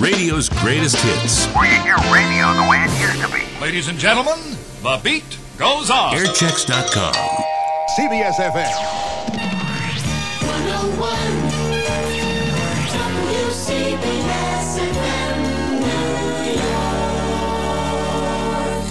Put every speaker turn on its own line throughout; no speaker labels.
radio's greatest hits.
Where you hear radio the way it used to be.
Ladies and gentlemen, the beat goes on.
Airchecks.com.
CBS FM.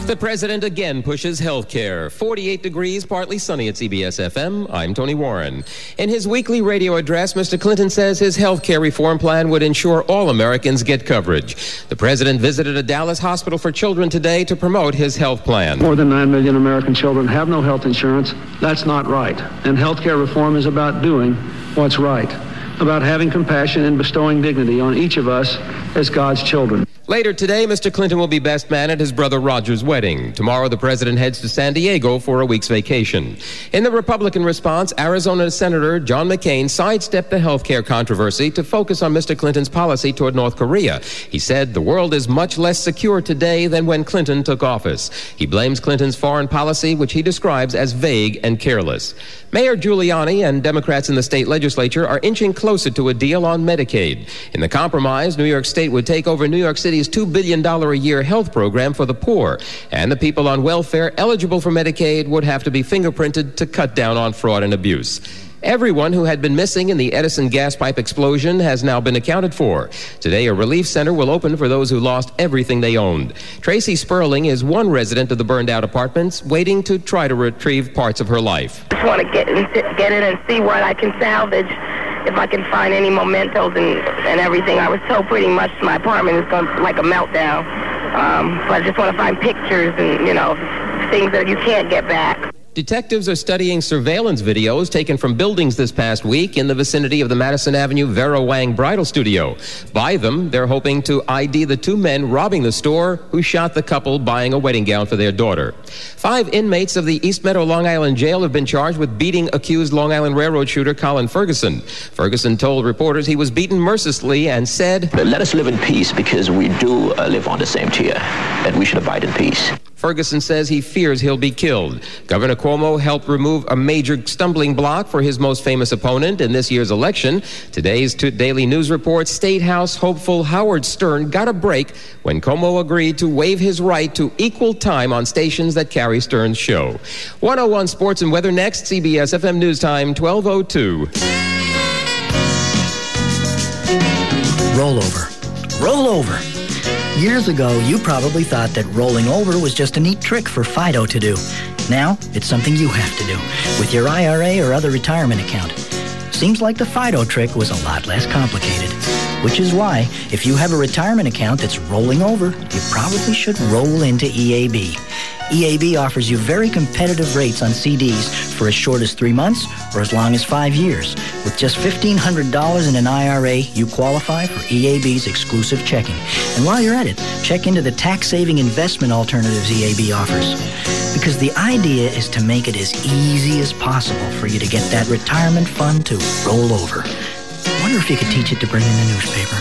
The president again pushes health care. 48 degrees, partly sunny at CBS FM. I'm Tony Warren. In his weekly radio address, Mr. Clinton says his health care reform plan would ensure all Americans get coverage. The president visited a Dallas hospital for children today to promote his health plan.
More than 9 million American children have no health insurance. That's not right. And health care reform is about doing what's right, about having compassion and bestowing dignity on each of us as God's children.
Later today, Mr. Clinton will be best man at his brother Roger's wedding. Tomorrow, the president heads to San Diego for a week's vacation. In the Republican response, Arizona Senator John McCain sidestepped the health care controversy to focus on Mr. Clinton's policy toward North Korea. He said the world is much less secure today than when Clinton took office. He blames Clinton's foreign policy, which he describes as vague and careless. Mayor Giuliani and Democrats in the state legislature are inching closer to a deal on Medicaid. In the compromise, New York State would take over New York City's $2 billion a year health program for the poor, and the people on welfare eligible for Medicaid would have to be fingerprinted to cut down on fraud and abuse. Everyone who had been missing in the Edison gas pipe explosion has now been accounted for. Today, a relief center will open for those who lost everything they owned. Tracy Sperling is one resident of the burned out apartments, waiting to try to retrieve parts of her life.
I just want to get in, get in and see what I can salvage, if I can find any mementos and, and everything. I was told pretty much my apartment is going like a meltdown. Um, but I just want to find pictures and, you know, things that you can't get back.
Detectives are studying surveillance videos taken from buildings this past week in the vicinity of the Madison Avenue Vera Wang Bridal Studio. By them, they're hoping to ID the two men robbing the store who shot the couple buying a wedding gown for their daughter. Five inmates of the East Meadow Long Island jail have been charged with beating accused Long Island Railroad shooter Colin Ferguson. Ferguson told reporters he was beaten mercilessly and said,
Let us live in peace because we do uh, live on the same tier, and we should abide in peace.
Ferguson says he fears he'll be killed. Governor Cuomo helped remove a major stumbling block for his most famous opponent in this year's election. Today's Daily News report State House hopeful Howard Stern got a break when Cuomo agreed to waive his right to equal time on stations that carry Stern's show. 101 Sports and Weather next, CBS FM News Time, 1202.
Rollover. Roll over. Years ago, you probably thought that rolling over was just a neat trick for Fido to do. Now, it's something you have to do with your IRA or other retirement account. Seems like the Fido trick was a lot less complicated. Which is why, if you have a retirement account that's rolling over, you probably should roll into EAB. EAB offers you very competitive rates on CDs for as short as three months or as long as five years. With just $1,500 in an IRA, you qualify for EAB's exclusive checking. And while you're at it, check into the tax-saving investment alternatives EAB offers. Because the idea is to make it as easy as possible for you to get that retirement fund to roll over. Wonder if you could teach it to bring in the newspaper.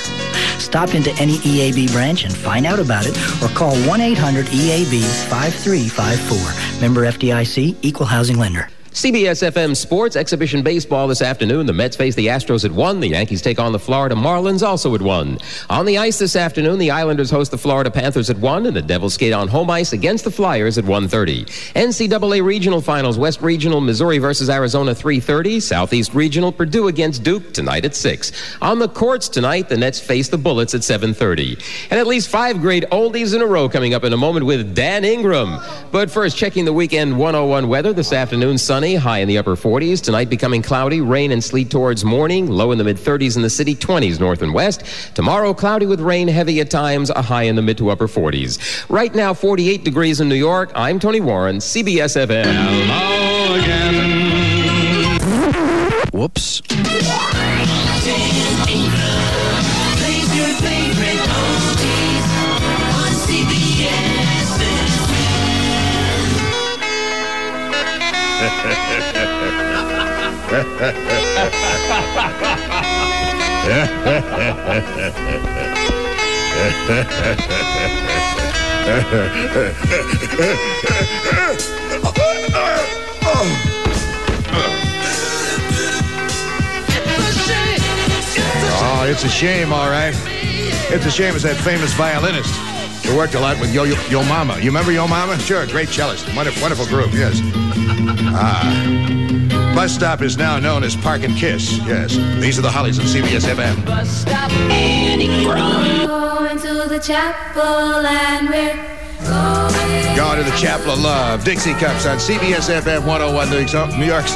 Stop into any EAB branch and find out about it or call 1-800-EAB-5354. Member FDIC, Equal Housing Lender.
CBS FM Sports Exhibition Baseball this afternoon. The Mets face the Astros at 1. The Yankees take on the Florida Marlins also at 1. On the ice this afternoon, the Islanders host the Florida Panthers at 1 and the Devils skate on home ice against the Flyers at 1.30. NCAA Regional Finals, West Regional, Missouri versus Arizona 3.30. Southeast Regional, Purdue against Duke tonight at 6. On the courts tonight, the Nets face the Bullets at 7.30. And at least five great oldies in a row coming up in a moment with Dan Ingram. But first, checking the weekend 101 weather this afternoon, sunny, high in the upper 40s. Tonight becoming cloudy, rain and sleet towards morning, low in the mid 30s in the city, 20s north and west. Tomorrow, cloudy with rain, heavy at times, a high in the mid to upper 40s. Right now, 48 degrees in New York. I'm Tony Warren, CBS FM.
Hello again.
Whoops.
Oh, it's a shame, all right. It's a shame it's that famous violinist who worked a lot with Yo Yo, Yo Mama. You remember Yo Mama? Sure, great cellist. Wonderful, wonderful group, yes. Ah. Bus stop is now known as Park and Kiss. Yes. These are the Hollies on CBS FM.
Bus stop Annie Brown. Going to the chapel and we're going.
Going to the Chapel of Love. Dixie Cups on CBS FM 101 New York. New York's.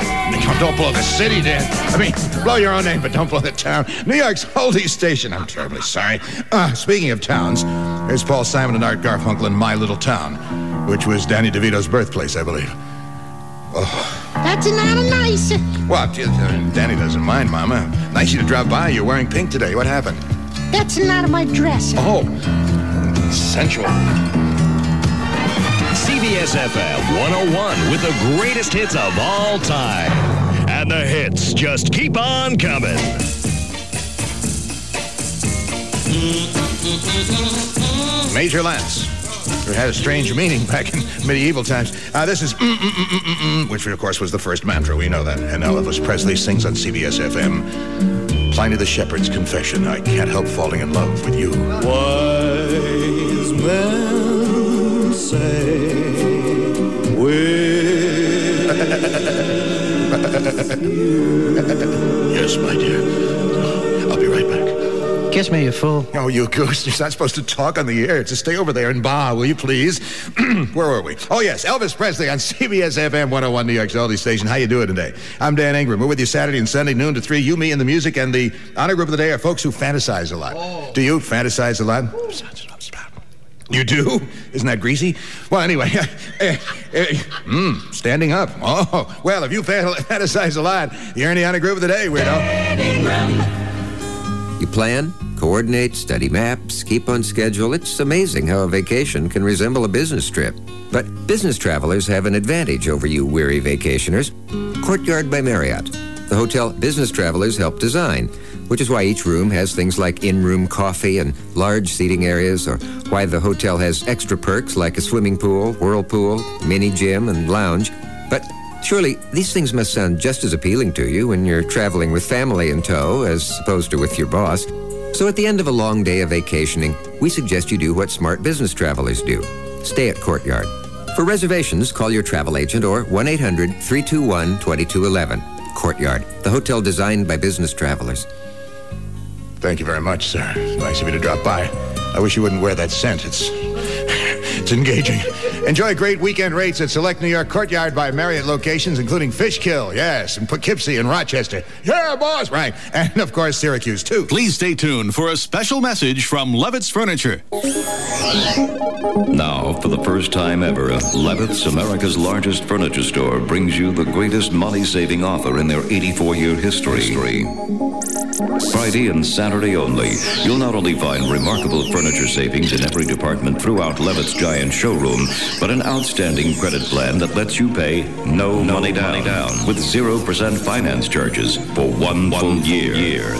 Don't blow the city, Dan. I mean, blow your own name, but don't blow the town. New York's oldie station. I'm terribly sorry. Uh, speaking of towns, here's Paul Simon and Art Garfunkel in My Little Town, which was Danny DeVito's birthplace, I believe.
That's not a nice.
Well, uh, Danny doesn't mind, Mama. Nice you to drop by. You're wearing pink today. What happened?
That's not my dress.
Oh, sensual.
CBS FM 101 with the greatest hits of all time. And the hits just keep on coming.
Major Lance. It had a strange meaning back in medieval times. Uh, this is mm, mm, mm, mm, mm, mm, which of course was the first mantra. We know that. And Elvis Presley sings on CBS FM. Pliny the Shepherd's Confession. I can't help falling in love with you.
Wise men say we
yes, my dear. I'll be right back.
Kiss me, you fool.
Oh, you goose. You're not supposed to talk on the air. Just stay over there and bah, will you please? Where were we? Oh, yes, Elvis Presley on CBS FM 101 New York's oldie station. How you doing today? I'm Dan Ingram. We're with you Saturday and Sunday, noon to 3. You, me, and the music. And the honor group of the day are folks who fantasize a lot. Do you fantasize a lot? You do? Isn't that greasy? Well, anyway, mm, standing up. Oh, well, if you fantasize a lot, you're in the honor group of the day, weirdo.
You plan, coordinate, study maps, keep on schedule. It's amazing how a vacation can resemble a business trip. But business travelers have an advantage over you weary vacationers. Courtyard by Marriott, the hotel business travelers help design, which is why each room has things like in-room coffee and large seating areas, or why the hotel has extra perks like a swimming pool, whirlpool, mini gym, and lounge. Surely, these things must sound just as appealing to you when you're traveling with family in tow as opposed to with your boss. So at the end of a long day of vacationing, we suggest you do what smart business travelers do. Stay at Courtyard. For reservations, call your travel agent or 1-800-321-2211. Courtyard, the hotel designed by business travelers.
Thank you very much, sir. It's nice of you to drop by. I wish you wouldn't wear that scent. It's it's engaging. Enjoy great weekend rates at select New York Courtyard by Marriott locations, including Fishkill, yes, and Poughkeepsie and Rochester. Yeah, boss, right. And of course, Syracuse, too.
Please stay tuned for a special message from Levitz Furniture.
Now, for the first time ever, Levitz, America's largest furniture store, brings you the greatest money saving offer in their 84 year history. Friday and Saturday only, you'll not only find remarkable furniture savings in every department throughout Levitz giant showroom, but an outstanding credit plan that lets you pay no, money, down, with 0% finance charges for one, full year. year.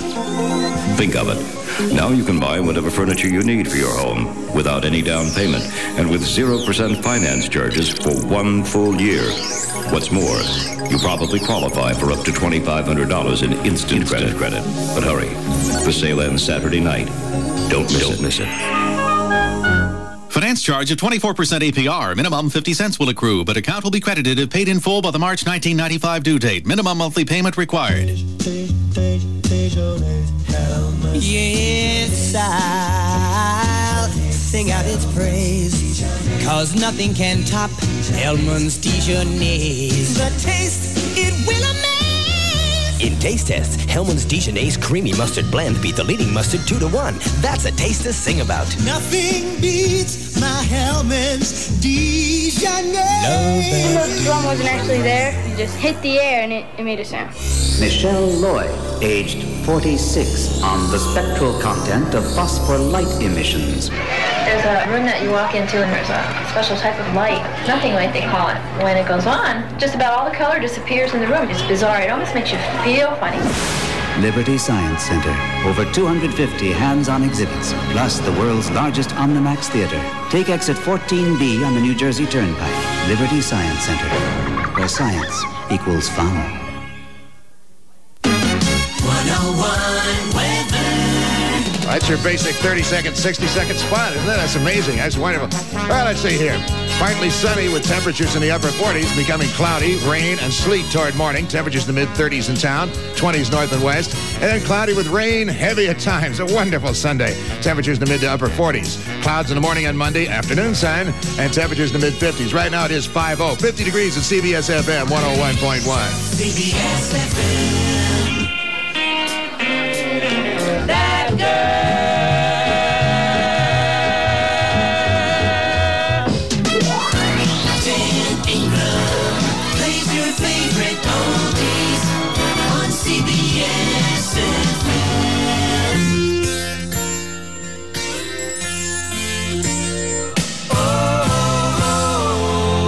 Think of it. Now you can buy whatever furniture you need for your home without any down payment and with 0% finance charges for one full year. What's more, you probably qualify for up to $2,500 in instant, credit. credit. But hurry, the sale ends Saturday night. Don't miss it. Miss it.
Finance charge of 24% APR. Minimum 50 cents will accrue, but account will be credited if paid in full by the March 1995 due date. Minimum monthly payment required.
Yes, I'll sing out its praise. Cause nothing can top Hellmann's Dijonnaise. The taste, it will amaze.
In taste tests, Hellmann's Dijonnaise Creamy Mustard Blend beat the leading mustard 2 to 1. That's a taste to sing about.
Nothing beats my Hellmann's Dijonnaise.
The drum wasn't actually there. You just hit the air and it, it made a sound.
Michelle Lloyd, aged 46, on the spectral content of phosphor light emissions.
There's a room that you walk into and there's a special type of light, nothing light they call it. When it goes on, just about all the color disappears in the room. It's bizarre. It almost makes you feel funny.
Liberty Science Center. Over 250 hands-on exhibits, plus the world's largest Omnimax theater. Take exit 14B on the New Jersey Turnpike. Liberty Science Center, where science equals fun.
That's your basic 30 second, 60 second spot, isn't it? That's amazing. That's wonderful. Well, let's see here. Partly sunny with temperatures in the upper 40s, becoming cloudy, rain, and sleet toward morning. Temperatures in the mid 30s in town, 20s north and west. And then cloudy with rain, heavy at times. A wonderful Sunday. Temperatures in the mid to upper 40s. Clouds in the morning on Monday, afternoon sun, and temperatures in the mid 50s. Right now it is 50, 50 degrees at CBS FM 101.1.
CBS FM. That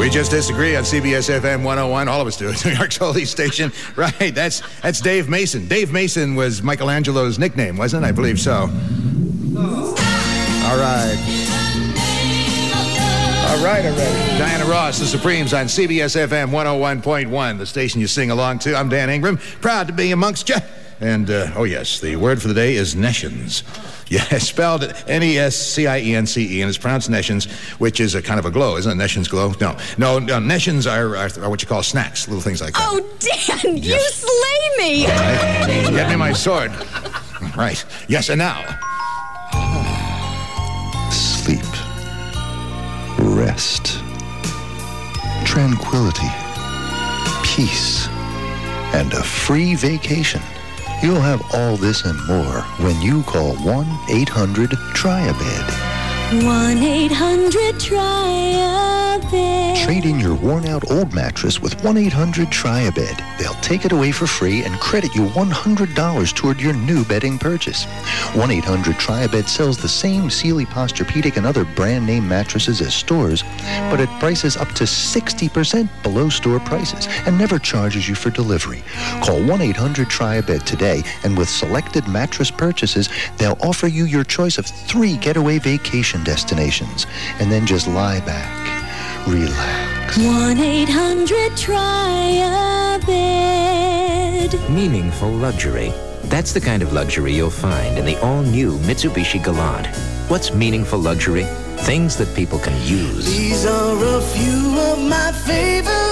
We just disagree on CBS FM 101. All of us do. New York's holy station. Right. That's that's Dave Mason. Dave Mason was Michelangelo's nickname, wasn't it? I believe so. All right. All right, already. Diana Ross, The Supremes on CBS FM 101.1, the station you sing along to. I'm Dan Ingram, proud to be amongst you. And, uh, oh yes, the word for the day is Neshens. Yeah, spelled N-E-S-C-I-E-N-C-E, and it's pronounced Neshens, which is a kind of a glow, isn't it? Neshens glow? No, no, no Neshens are, are, are what you call snacks, little things like that.
Oh, Dan, you slay me.
Right? Get me my sword. Right. Yes, and now.
Sleep. Rest. Tranquility. Peace. And a free vacation. You'll have all this and more when you call 1 800 Try a Bed.
1 800 Try a Bed.
Trade in your worn out old mattress with 1 800 Try a Bed. They'll take it away for free and credit you $100 toward your new bedding purchase. 1 800 Try a Bed sells the same Sealy Posturepedic and other brand name mattresses as stores, but at prices up to 60% below store prices and never charges you for delivery. Call 1 800 Try a Bed today, and with selected mattress purchases, they'll offer you your choice of three getaway vacation destinations. And then just lie back, relax.
1 800 Try a Bed.
Meaningful luxury. That's the kind of luxury you'll find in the all-new Mitsubishi Galant. What's meaningful luxury? Things that people can use.
These are a few of my favorite things.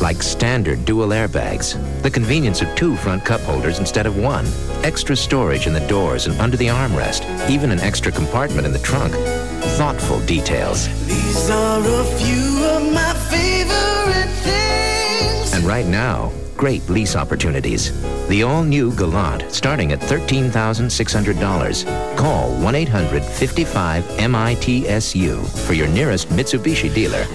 Like standard dual airbags, the convenience of two front cup holders instead of one, extra storage in the doors and under the armrest, even an extra compartment in the trunk. Thoughtful details.
These are a few of my favorite things.
And right now, great lease opportunities. The all-new Galant, starting at $13,600. Call 1-800-55-MITSU for your nearest Mitsubishi dealer.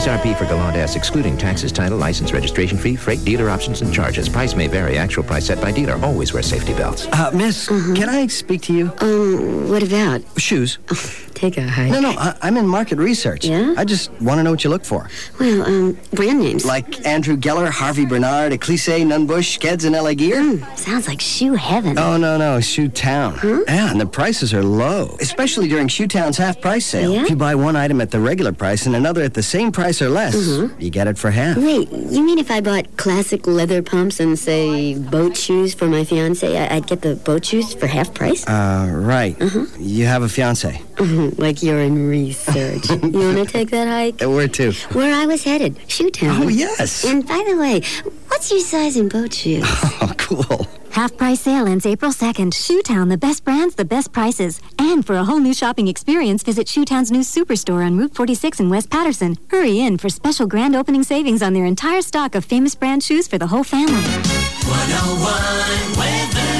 MSRP for Galant S, excluding taxes, title, license, registration fee, freight, dealer options, and charges. Price may vary. Actual price set by dealer. Always wear safety belts.
Uh, miss, can I speak to you? Um, what about? Shoes.
Take a hike.
No, no, I, I'm in market research.
Yeah?
I just want to know what you look for.
Well, um, brand names.
Like Andrew Geller, Harvey Bernard, Eclise, Nunn Bush, Skeds, and LA Gear?
Hmm, sounds like shoe heaven.
Oh, no, no, Shoe Town. Yeah, and the prices are low, especially during Shoe Town's half price sale.
Yeah?
If you buy one item at the regular price and another at the same price or less,
Mhm.
you get it for half.
Wait, you mean if I bought classic leather pumps and, say, boat shoes for my fiance, I- I'd get the boat shoes for half price?
Uh, right. Uh-huh. You have a fiance.
like you're in research. you want to take that hike?
Uh, Where to?
Where I was headed, Shoe Town.
Oh, yes.
And by the way, what's your size in boat shoes?
Oh, cool.
Half price sale ends April 2nd. Shoetown, the best brands, the best prices. And for a whole new shopping experience, visit Shoetown's new superstore on Route 46 in West Paterson. Hurry in for special grand opening savings on their entire stock of famous brand shoes for the whole family.
101 weather.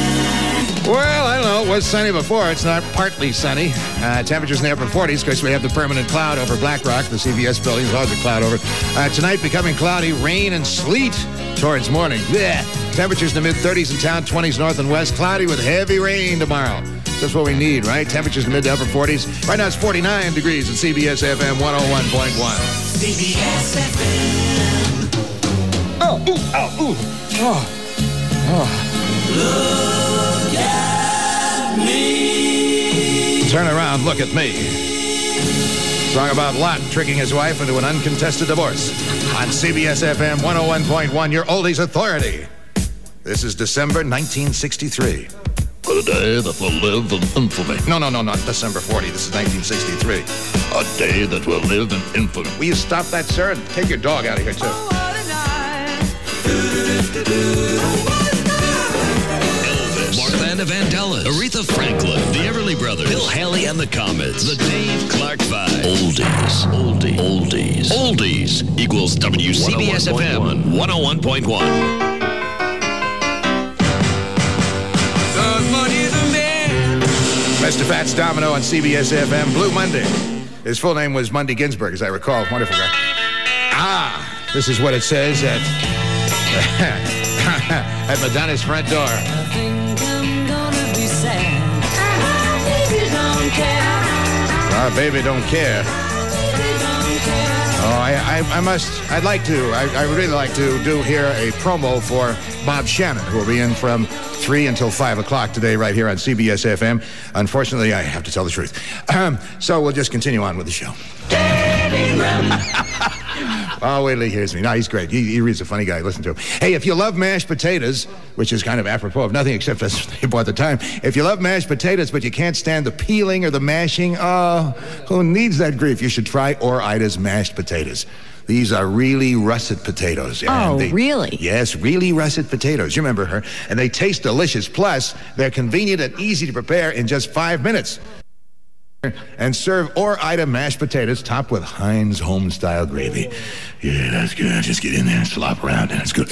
Well, I don't know. It was sunny before. It's not partly sunny. Uh, temperatures in the upper 40s because we have the permanent cloud over Black Rock. The CBS building is always a cloud over. Uh, tonight becoming cloudy, rain and sleet towards morning. Yeah. Temperatures in the mid 30s in town, 20s north and west. Cloudy with heavy rain tomorrow. That's what we need, right? Temperatures in the mid to upper 40s. Right now it's 49 degrees at CBS FM 101.1.
CBS FM.
Oh, ooh, oh, ooh. Oh. Oh.
At me.
Turn around, look at me. Song about Lot tricking his wife into an uncontested divorce. On CBS FM 101.1, your oldies authority. This is December 1963.
For the day that will live in infamy.
No, no, no, not December 40. This is 1963.
A day that will live in infamy.
Will you stop that, sir? And take your dog out of here, too.
Elvis, Mark Vandellas, Aretha Franklin, the Everly Brothers, Bill Haley and the Comets, the Dave Clark Five. Oldies, oldies, oldies, oldies equals WCBS FM 101.1.
Mr. Fats Domino on CBS FM, Blue Monday. His full name was Monday Ginsburg, as I recall. Wonderful guy. Ah, this is what it says at, at Madonna's front door. Ah, baby don't care. Oh, I, I, I must, I'd like to, I, I would really like to do here a promo for Bob Shannon, who will be in from 3 until 5 o'clock today right here on CBS FM. Unfortunately, I have to tell the truth. Um, so we'll just continue on with the show. oh, wait till he hears me. No, he's great. He, he reads a funny guy. Listen to him. Hey, if you love mashed potatoes, which is kind of apropos of nothing except that's they bought the time. If you love mashed potatoes, but you can't stand the peeling or the mashing, oh, who needs that grief? You should try Ore-Ida's mashed potatoes. These are really russet potatoes.
Oh,
they-
really?
Yes, really russet potatoes. You remember her. And they taste delicious. Plus, they're convenient and easy to prepare in just five minutes. And serve Ore-Ida mashed potatoes topped with Heinz home-style gravy. Yeah, that's good. Just get in there and slop around, and it's good.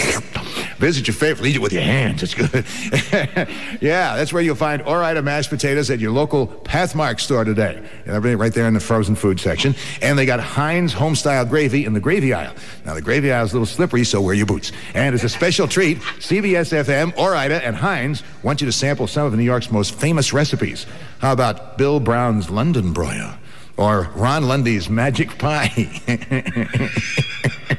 Visit your favorite. Eat it with your hands. It's good. yeah, that's where you'll find Ore-Ida mashed potatoes at your local Pathmark store today. And everything right there in the frozen food section. And they got Heinz home-style gravy in the gravy aisle. Now, the gravy aisle is a little slippery, so wear your boots. And as a special treat, CBS FM, and Heinz want you to sample some of New York's most famous recipes. How about Bill Brown's London broil? Or Ron Lundy's magic pie?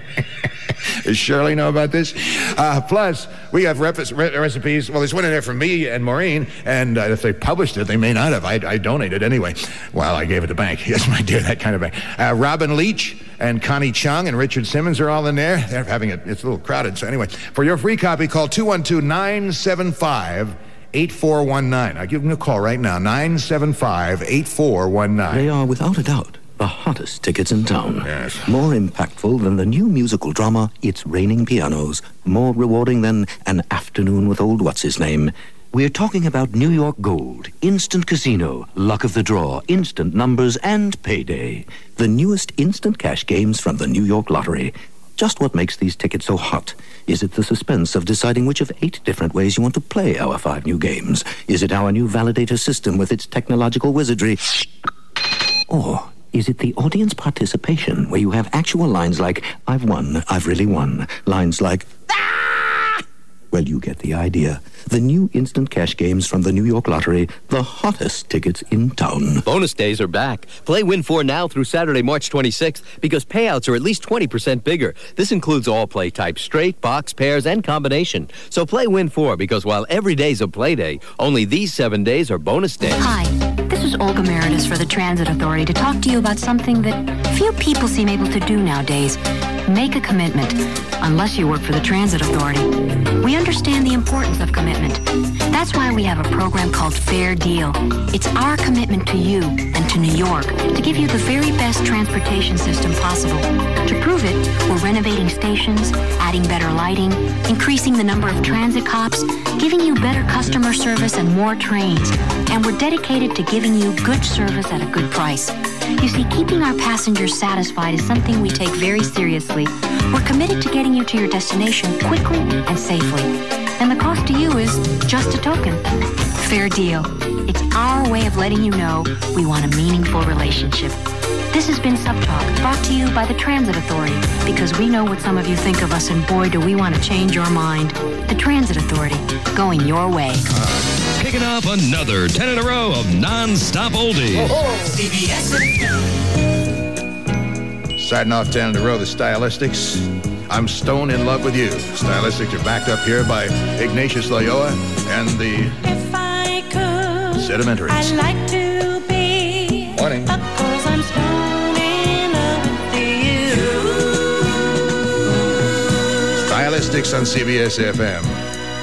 Does Shirley know about this? Uh, plus, we have recipes. Well, there's one in there for me and Maureen, and uh, if they published it, they may not have. I, I donated anyway. Well, I gave it to bank. Yes, my dear, that kind of bank. Uh, Robin Leach and Connie Chung and Richard Simmons are all in there. They're having it. It's a little crowded. So anyway, for your free copy, call 212-975- 8419. I'll give them a call right now. 975 8419.
They are, without a doubt, the hottest tickets in town. Yes. More impactful than the new musical drama, It's Raining Pianos. More rewarding than An Afternoon with Old What's His Name. We're talking about New York Gold, Instant Casino, Luck of the Draw, Instant Numbers, and Payday. The newest instant cash games from the New York Lottery. Just what makes these tickets so hot? Is it the suspense of deciding which of eight different ways you want to play our five new games? Is it our new validator system with its technological wizardry? Or is it the audience participation where you have actual lines like, I've won, I've really won? Lines like, "Ah!" Well, you get the idea. The new instant cash games from the New York Lottery, the hottest tickets in town.
Bonus days are back. Play Win 4 now through Saturday, March 26th because payouts are at least 20% bigger. This includes all play types, straight, box, pairs, and combination. So play Win 4 because while every day's a play day, only these seven days are bonus days.
Hi, this is Olga Meredith for the Transit Authority to talk to you about something that few people seem able to do nowadays. Make a commitment, unless you work for the Transit Authority. We understand the importance of commitment. That's why we have a program called Fair Deal. It's our commitment to you and to New York to give you the very best transportation system possible. To prove it, we're renovating stations, adding better lighting, increasing the number of transit cops, giving you better customer service and more trains. And we're dedicated to giving you good service at a good price. You see, keeping our passengers satisfied is something we take very seriously. We're committed to getting you to your destination quickly and safely. And the cost to you is just a token. Fair deal. It's our way of letting you know we want a meaningful relationship. This has been Subtalk, brought to you by the Transit Authority, because we know what some of you think of us, and boy, do we want to change your mind. The Transit Authority, going your way.
Kicking off another 10 in a row of non-stop oldies. Oh, oh. CBS.
Starting off 10 in a row, the Stylistics. I'm stone in love with you. Stylistics are backed up here by Ignatius Loyola and the
I could.
Sedimentaries.
I like to be.
Morning. Stylistics on CBS FM.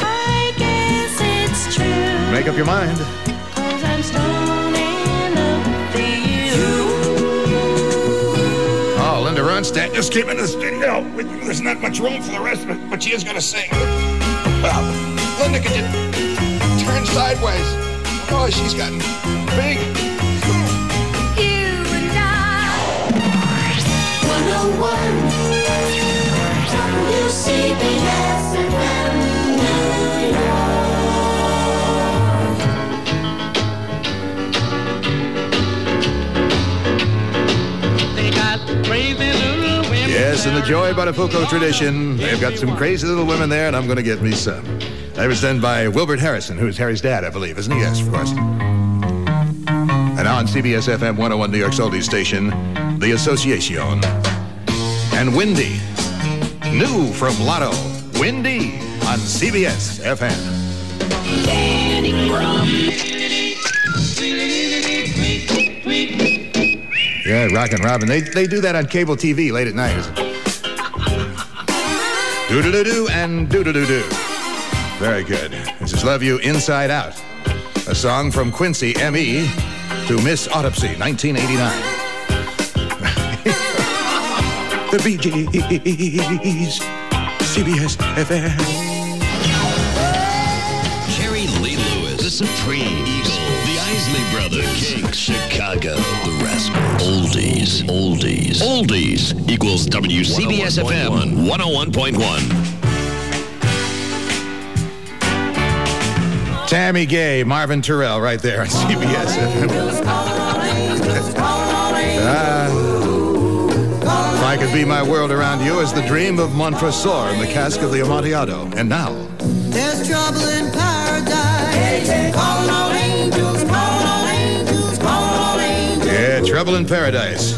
I guess it's true.
Make up your mind.
Cause I'm stoning up for you.
Oh, Linda Ronstadt just came into the studio. There's not much room for the rest of it, but she is going to sing. Well, Linda, could you turn sideways? Oh, she's gotten big. In the Joey Buttafuoco tradition, they've got some crazy little women there, and I'm going to get me some. That was done by Wilbert Harrison, who's Harry's dad, I believe, isn't he? Yes, of course. And now on CBS FM 101 New York's oldies station, The Association. And Windy, new from Lotto, Windy on CBS FM. Yeah, Rockin' Robin. They, they do that on cable TV late at night. Do do do do and do do do do. Very good. This is Love You Inside Out, a song from Quincy M.E. to Miss Autopsy, 1989. the Gees, CBS FM.
Jerry Lee Lewis, The Supreme Eagle, The Isley Brother, Kinks, Chicago, The Oldies, Oldies equals WCBS FM 101.1.
Tammy Gay, Marvin Terrell, right there on CBS FM. Ah. if I could be my world around you as the dream of Montresor in the cask of the Amontillado. And now,
There's trouble in paradise. Calling all angels, calling all angels, calling all angels.
yeah, Trouble in Paradise,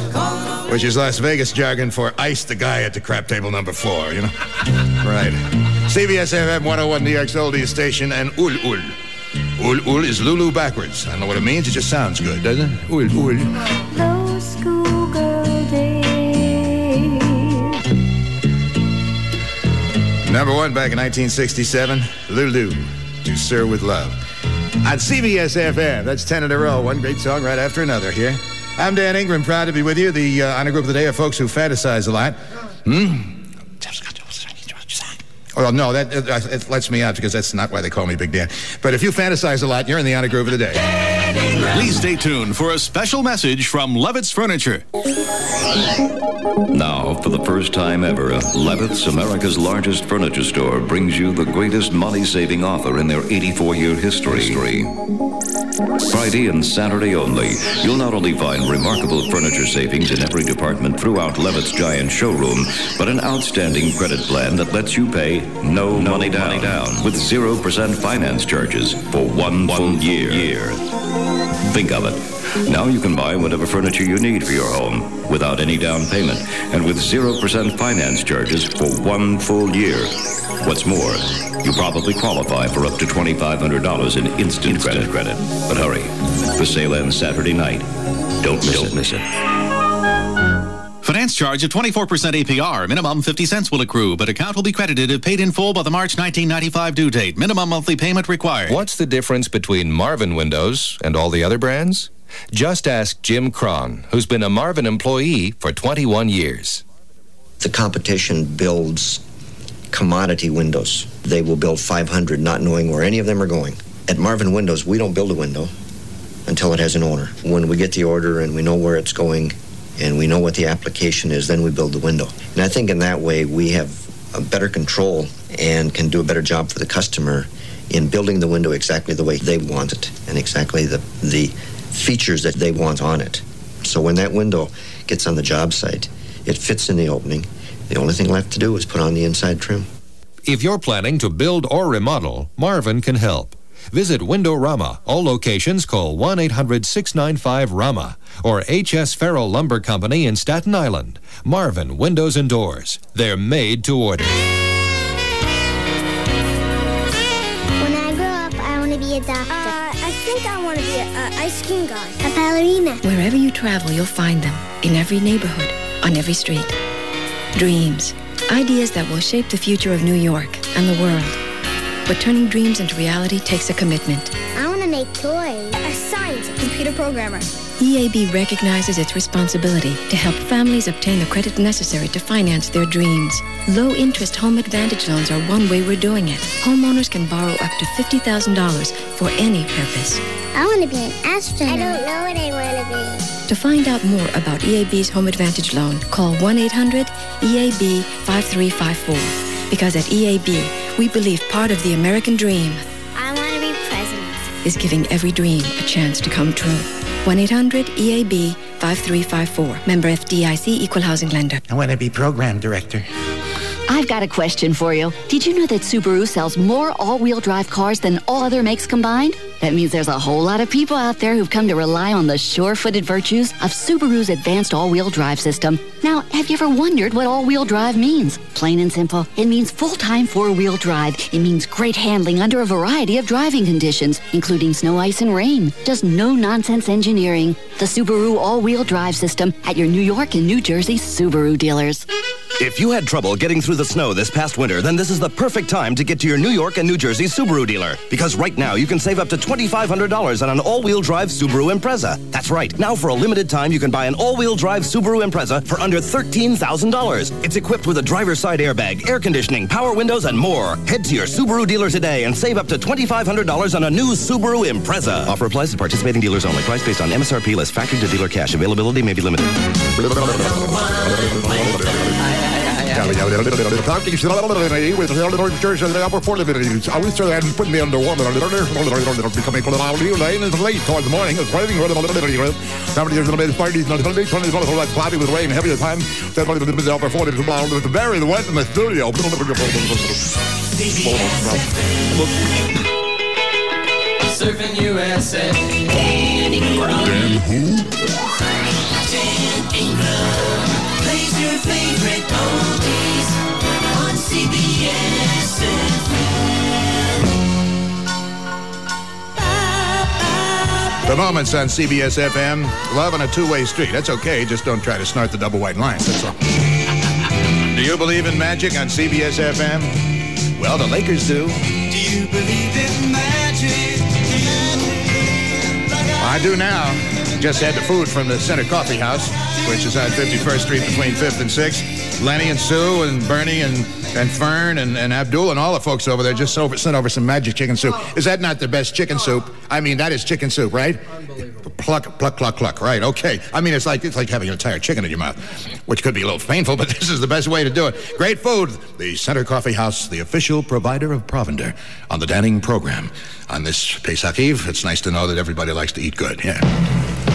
which is Las Vegas jargon for ice the guy at the crap table number four, you know? right. CBS FM 101 New York's oldies station and Ul Ul. Ul Ul is Lulu backwards. I don't know what it means, it just sounds good, doesn't it? Ul Ul.
Those schoolgirl days.
Number one back in 1967, Lulu, To Sir with Love. On CBS FM, that's 10 in a row, one great song right after another here. I'm Dan Ingram, proud to be with you. The uh, honor group of the day are folks who fantasize a lot. Hmm? Well, no, that uh, it lets me out because that's not why they call me Big Dan. But if you fantasize a lot, you're in the honor group of the day.
Please stay tuned for a special message from Levitz Furniture.
Now, for the first time ever, Levitz, America's largest furniture store, brings you the greatest money saving offer in their 84 year history. Friday and Saturday only, you'll not only find remarkable furniture savings in every department throughout Levitz giant showroom, but an outstanding credit plan that lets you pay no, money, down, with 0% finance charges for one, full year. year. Think of it. Now you can buy whatever furniture you need for your home without any down payment and with 0% finance charges for one full year. What's more, you probably qualify for up to $2,500 in instant, credit. credit. But hurry, the sale ends Saturday night. Don't miss Don't it. miss it.
Finance charge of 24% APR. Minimum 50 cents will accrue, but account will be credited if paid in full by the March 1995 due date. Minimum monthly payment required.
What's the difference between Marvin Windows and all the other brands? Just ask Jim Cron, who's been a Marvin employee for 21 years.
The competition builds commodity windows. They will build 500 not knowing where any of them are going. At Marvin Windows, we don't build a window until it has an owner. When we get the order and we know where it's going and we know what the application is, then we build the window. And I think in that way we have a better control and can do a better job for the customer in building the window exactly the way they want it and exactly the, the features that they want on it. So when that window gets on the job site, it fits in the opening. The only thing left to do is put on the inside trim.
If you're planning to build or remodel, Marvin can help. Visit Windorama. All locations call 1 800 695 RAMA or H.S. Farrell Lumber Company in Staten Island. Marvin Windows and Doors. They're made to order.
When I grow up, I want to be a doctor. Uh, I think I want to be an ice cream guy. A ballerina.
Wherever you travel, you'll find them in every neighborhood, on every street. Dreams,
Ideas that will shape the future of New York and the world. But turning dreams into reality takes a commitment.
I want to make toys. A scientist, computer programmer.
EAB recognizes its responsibility to help families obtain the credit necessary to finance their dreams. Low interest home advantage loans are one way we're doing it. Homeowners can borrow up to $50,000 for any purpose.
I want to be an astronaut. I don't know what I want to be.
To find out more about EAB's Home Advantage Loan, call 1 800 EAB 5354. Because at EAB, we believe part of the American dream
I want to be president.
is giving every dream a chance to come true. 1 800 EAB 5354. Member FDIC Equal Housing Lender.
I want to be program director.
I've got a question for you. Did you know that Subaru sells more all-wheel drive cars than all other makes combined? That means there's a whole lot of people out there who've come to rely on the sure-footed virtues of Subaru's advanced all-wheel drive system. Now, have you ever wondered what all-wheel drive means? Plain and simple, it means full-time four-wheel drive. It means great handling under a variety of driving conditions, including snow, ice, and rain. Just no-nonsense engineering. The Subaru all-wheel drive system at your New York and New Jersey Subaru dealers.
If you had trouble getting through the snow this past winter, then this is the perfect time to get to your New York and New Jersey Subaru dealer. Because right now you can save up to $2,500 on an all-wheel drive Subaru Impreza. That's right. Now for a limited time, you can buy an all-wheel drive Subaru Impreza for under $13,000. It's equipped with a driver's side airbag, air conditioning, power windows, and more. Head to your Subaru dealer today and save up to $2,500 on a new Subaru Impreza. Offer applies to participating dealers only. Price based on MSRP less factory to dealer cash. Availability may be limited.
Surfing USA. Dan who? Dan Ingram. Your favorite oldies on CBS
The moments on CBS FM. Love on a two-way street. That's okay. Just don't try to snort the double white lines. That's all. Do you believe in magic on CBS FM? Well, the Lakers do.
Do you believe in magic?
I do now. Just had the food from the Center Coffee House, which is on 51st Street between 5th and 6th. Lenny and Sue and Bernie and, and Fern and, and Abdul and all the folks over there just over, sent over some magic chicken soup. Is that not the best chicken soup? I mean, that is chicken soup, right? Pluck, pluck, pluck, pluck. Right? Okay. I mean, it's like it's like having an entire chicken in your mouth, which could be a little painful, but this is the best way to do it. Great food. The Center Coffee House, the official provider of provender on the Danning program. On this Pesach Eve, it's nice to know that everybody likes to eat good. Yeah.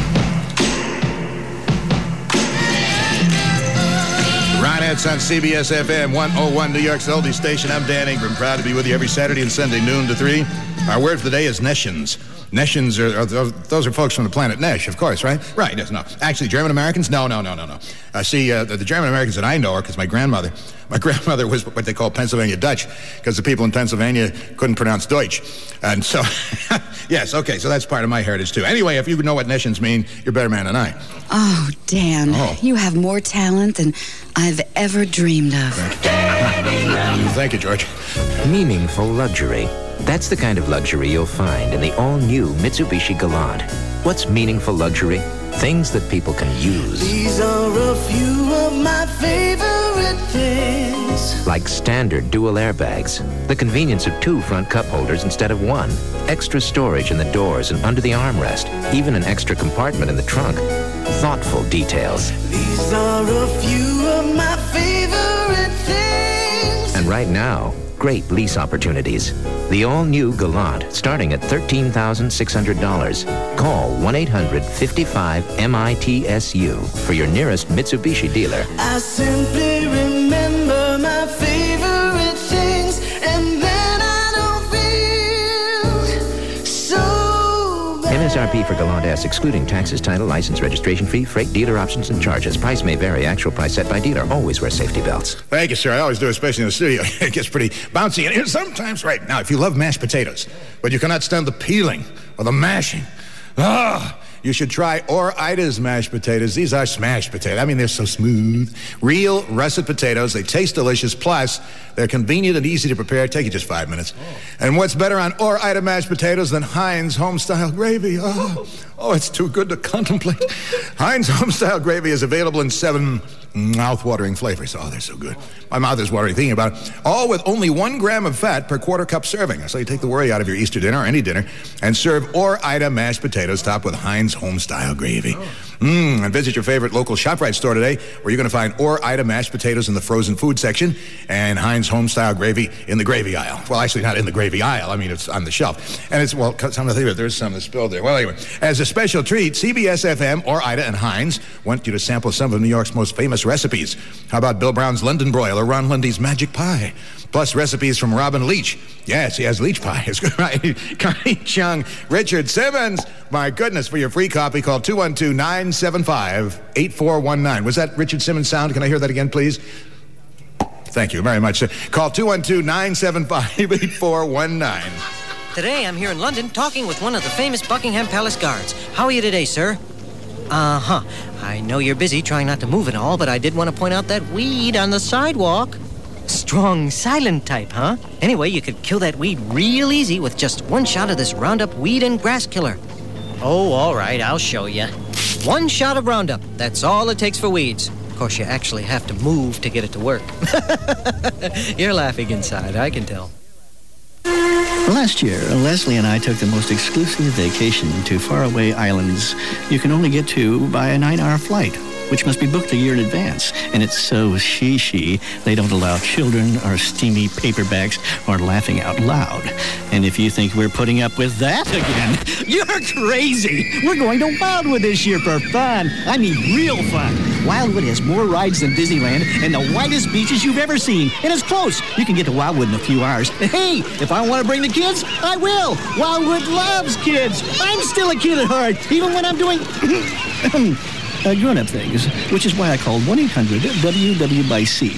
Ronettes on CBS FM 101 New York's oldie station. I'm Dan Ingram, proud to be with you every Saturday and Sunday, noon to 3. Our word for the day is Neshens. Neshens are, are those, those are folks from the planet Nesh, of course, right? Right, yes, no. Actually, German Americans? No, no, no, no, no. Uh, see, uh, the, the German Americans that I know are because my grandmother, my grandmother was what they call Pennsylvania Dutch because the people in Pennsylvania couldn't pronounce Deutsch. And so, yes, okay, so that's part of my heritage too. Anyway, if you know what Neshens mean, you're a better man than I.
Oh, Dan,
Oh.
you have more talent than I've ever dreamed of.
Thank you, George.
Meaningful luxury. That's the kind of luxury you'll find in the all-new Mitsubishi Galant. What's meaningful luxury? Things that people can use.
These are a few of my favorite things.
Like standard dual airbags, the convenience of two front cup holders instead of one, extra storage in the doors and under the armrest, even an extra compartment in the trunk. Thoughtful details.
These are a few of my favorite things.
And right now, great lease opportunities. The all-new Galant, starting at $13,600. Call 1-800-55-MITSU for your nearest Mitsubishi dealer. MSRP for Galant S, excluding taxes, title, license, registration fee, freight, dealer options, and charges. Price may vary. Actual price set by dealer. Always wear safety belts.
Thank you, sir. I always do, especially in the studio. it gets pretty bouncy. And sometimes, right now, if you love mashed potatoes, but you cannot stand the peeling or the mashing, ah, you should try Ore-Ida's mashed potatoes. These are smashed potatoes. I mean, they're so smooth. Real russet potatoes. They taste delicious. Plus, they're convenient and easy to prepare. Take you just five minutes. Oh. And what's better on Ore-Ida mashed potatoes than Heinz home-style gravy? Oh, oh, it's too good to contemplate. Heinz home-style gravy is available in seven mouth-watering flavors. Oh, they're so good. My mouth is watering thinking about it. All with only one gram of fat per quarter cup serving. So you take the worry out of your Easter dinner or any dinner and serve Ore-Ida mashed potatoes topped with Heinz home-style gravy. Mmm, and visit your favorite local ShopRite store today where you're going to find Ore-Ida mashed potatoes in the frozen food section and Heinz home-style gravy in the gravy aisle. Well, actually, not in the gravy aisle. I mean, it's on the shelf. And it's, well, some of the, there's some that spilled there. Well, anyway, as a special treat, CBS FM, Ore-Ida, and Heinz want you to sample some of New York's most famous recipes. How about Bill Brown's London broil or Ron Lundy's magic pie? Plus recipes from Robin Leach. Yes, he has leech pie. It's good, right? Connie Chung, Richard Simmons. My goodness, for your free copy, call 212 975 8419. Was that Richard Simmons sound? Can I hear that again, please? Thank you very much. Call 212 975 8419.
Today I'm here in London talking with one of the famous Buckingham Palace guards. How are you today, sir? Uh huh. I know you're busy trying not to move and all, but I did want to point out that weed on the sidewalk. Strong, silent type, huh? Anyway, you could kill that weed real easy with just one shot of this Roundup weed and grass killer. Oh, all right, I'll show you. One shot of Roundup. That's all it takes for weeds. Of course, you actually have to move to get it to work. You're laughing inside, I can tell.
Last year, Leslie and I took the most exclusive vacation to faraway islands you can only get to by a nine-hour flight, which must be booked a year in advance. And it's so she-she, they don't allow children or steamy paperbacks or laughing out loud. And if you think we're putting up with that again, you're crazy. We're going to Wildwood this year for fun. I mean real fun. Wildwood has more rides than Disneyland and the whitest beaches you've ever seen. And it's close. You can get to Wildwood in a few hours. Hey, if I want to bring the kids, I will. Wildwood loves kids. I'm still a kid at heart, even when I'm doing uh, grown-up things, which is why I called 1-800-WW by C.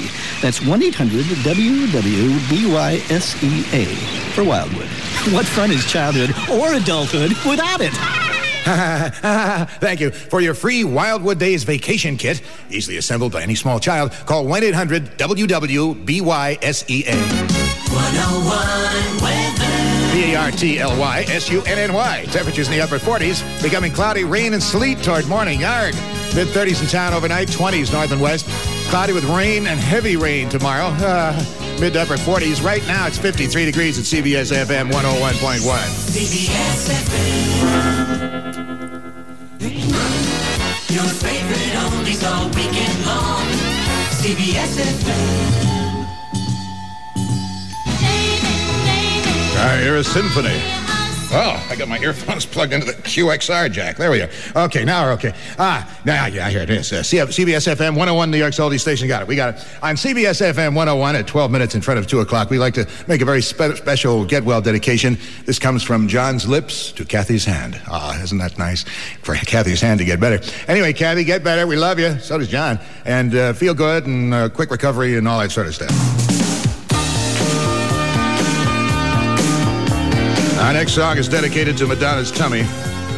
That's 1-800-WW-BYSEA E for Wildwood. What fun is childhood or adulthood without it?
Thank you. For your free Wildwood Days vacation kit, easily assembled by any small child, call 1 800 WWBYSEA.
101 weather.
B A R T L Y S U N N Y. Temperatures in the upper 40s, becoming cloudy, rain, and sleet toward morning. Yard. Mid 30s in town overnight, 20s north and west. Cloudy with rain and heavy rain tomorrow. Uh, mid to upper 40s. Right now, it's 53 degrees at CBS FM 101.1.
CBS FM. Your favorite oldies all weekend long. CBS FM.
I hear a symphony. Oh, I got my earphones plugged into the QXR jack. There we go. Okay, now we're okay. Ah, now, yeah, here it is. Uh, CBS FM 101, New York's oldie station. Got it. We got it. On CBS FM 101 at 12 minutes in front of 2 o'clock, we like to make a very spe- special get well dedication. This comes from John's lips to Kathy's hand. Ah, isn't that nice? For Kathy's hand to get better. Anyway, Kathy, get better. We love you. So does John. And uh, feel good and uh, quick recovery and all that sort of stuff. Our next song is dedicated to Madonna's tummy.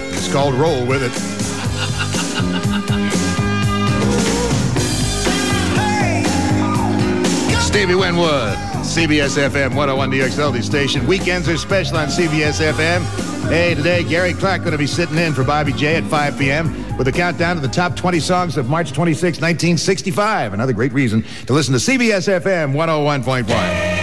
It's called Roll With It. Stevie Winwood, CBS FM 101 New York's station. Weekends are special on CBS FM. Hey, today Gary Clark going to be sitting in for Bobby J at 5 p.m. with a countdown to the top 20 songs of March 26, 1965. Another great reason to listen to CBS FM 101.1.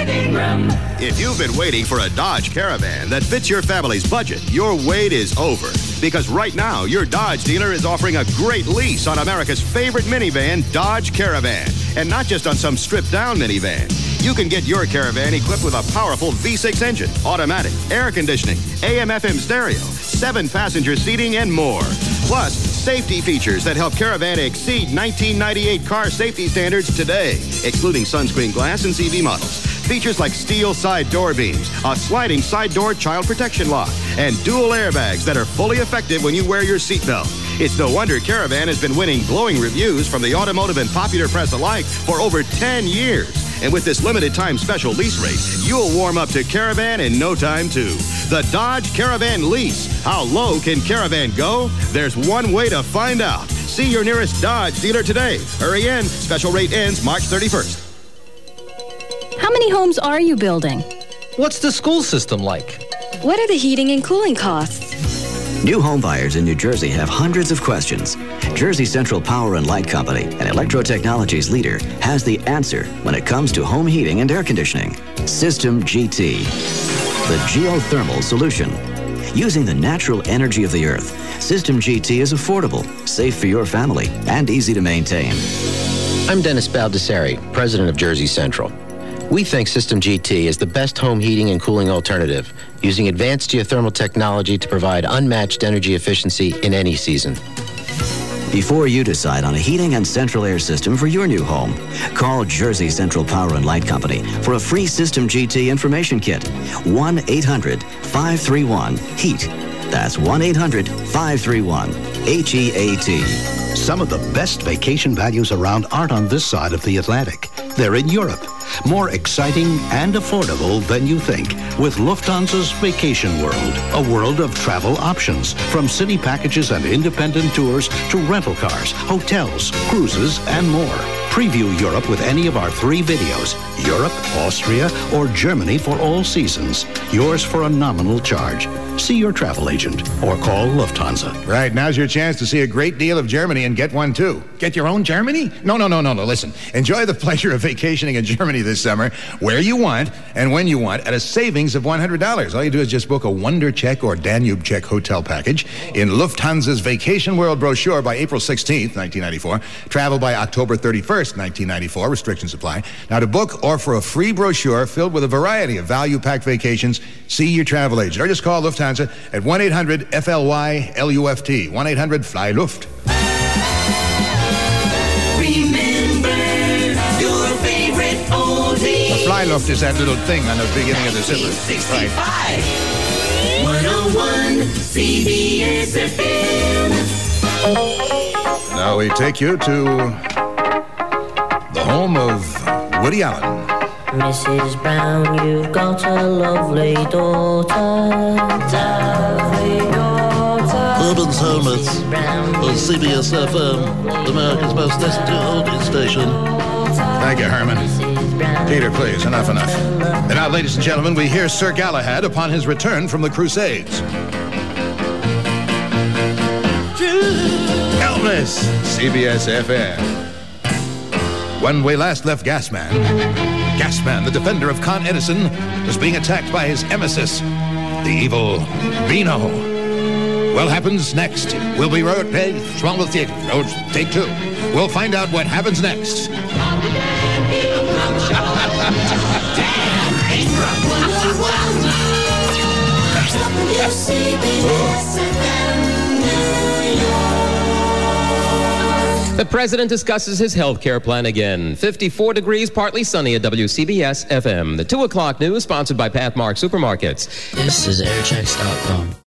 If you've been waiting for a Dodge Caravan that fits your family's budget, your wait is over. Because right now, your Dodge dealer is offering a great lease on America's favorite minivan, Dodge Caravan. And not just on some stripped down minivan. You can get your Caravan equipped with a powerful V6 engine, automatic, air conditioning, AM FM stereo, seven passenger seating, and more. Plus, safety features that help Caravan exceed 1998 car safety standards today, excluding sunscreen glass and CV models. Features like steel side door beams, a sliding side door child protection lock, and dual airbags that are fully effective when you wear your seatbelt. It's no wonder Caravan has been winning glowing reviews from the automotive and popular press alike for over 10 years. And with this limited time special lease rate, you'll warm up to Caravan in no time, too. The Dodge Caravan lease. How low can Caravan go? There's one way to find out. See your nearest Dodge dealer today. Hurry in. Special rate ends March 31st.
How many homes are you building?
What's the school system like?
What are the heating and cooling costs?
New home buyers in New Jersey have hundreds of questions. Jersey Central Power and Light Company, an electro technologies leader, has the answer when it comes to home heating and air conditioning. System GT, the geothermal solution. Using the natural energy of the earth, System GT is affordable, safe for your family, and easy to maintain.
I'm Dennis Baldessari, president of Jersey Central. We think System GT is the best home heating and cooling alternative, using advanced geothermal technology to provide unmatched energy efficiency in any season.
Before you decide on a heating and central air system for your new home, call Jersey Central Power and Light Company for a free System GT information kit. 1 800 531 HEAT. That's 1 800 531 H E A T.
Some of the best vacation values around aren't on this side of the Atlantic. They're in Europe. More exciting and affordable than you think with Lufthansa's Vacation World, a world of travel options from city packages and independent tours to rental cars, hotels, cruises, and more. Preview Europe with any of our three videos Europe, Austria, or Germany for all seasons. Yours for a nominal charge. See your travel agent or call Lufthansa.
Right, now's your chance to see a great deal of Germany and get one too. Get your own Germany? No, no, no, no, no. Listen, enjoy the pleasure of vacationing in Germany this summer, where you want and when you want, at a savings of $100. All you do is just book a Wonder Check or Danube Check hotel package in Lufthansa's Vacation World brochure by April 16th, 1994. Travel by October 31st, 1994. Restrictions apply. Now, to book or for a free brochure filled with a variety of value packed vacations, see your travel agent or just call Lufthansa at 1 800 FLY LUFT. 1 800 Fly Luft.
Remember your favorite oldie.
A fly luft is that little thing on the beginning of the zipper. Right.
101 CBS FM.
Now we take you to home of Woody Allen.
Mrs. Brown, you've got a lovely daughter. Lovely daughter.
Urban's Homeless on CBS FM, America's most listened to oldies station.
Thank you, Herman. Peter, please, enough, enough. And now, ladies and gentlemen, we hear Sir Galahad upon his return from the Crusades. Elvis, CBS FM. When we last left Gasman, Gasman, the defender of Con Edison, was being attacked by his emesis, the evil Vino. What happens next? We'll be right wrong with you? Road, take two. We'll find out what happens next.
The president discusses his health care plan again. 54 degrees, partly sunny at WCBS FM. The 2 o'clock news sponsored by Pathmark Supermarkets.
This is airchecks.com.